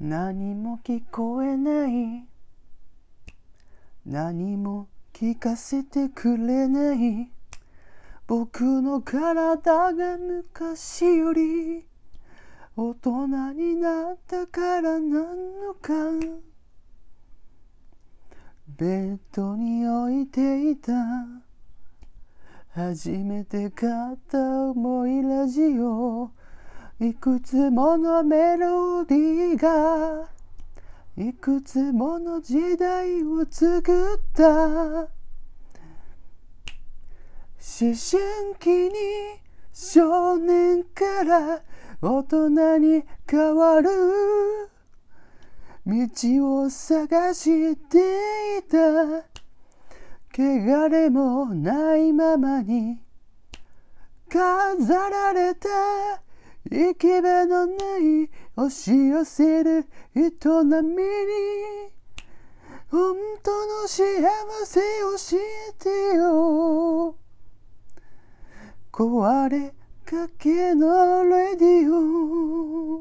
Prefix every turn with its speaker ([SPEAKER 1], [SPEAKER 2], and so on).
[SPEAKER 1] 何も聞こえない。何も聞かせてくれない。僕の体が昔より大人になったからなのか。ベッドに置いていた。初めて買った重いラジオ。いくつものメロディーがいくつもの時代を作った。思春期に少年から大人に変わる。道を探していた。汚れもないままに飾られた。行き場のない押し寄せる営みに本当の幸せ教えてよ。壊れかけのレディオ。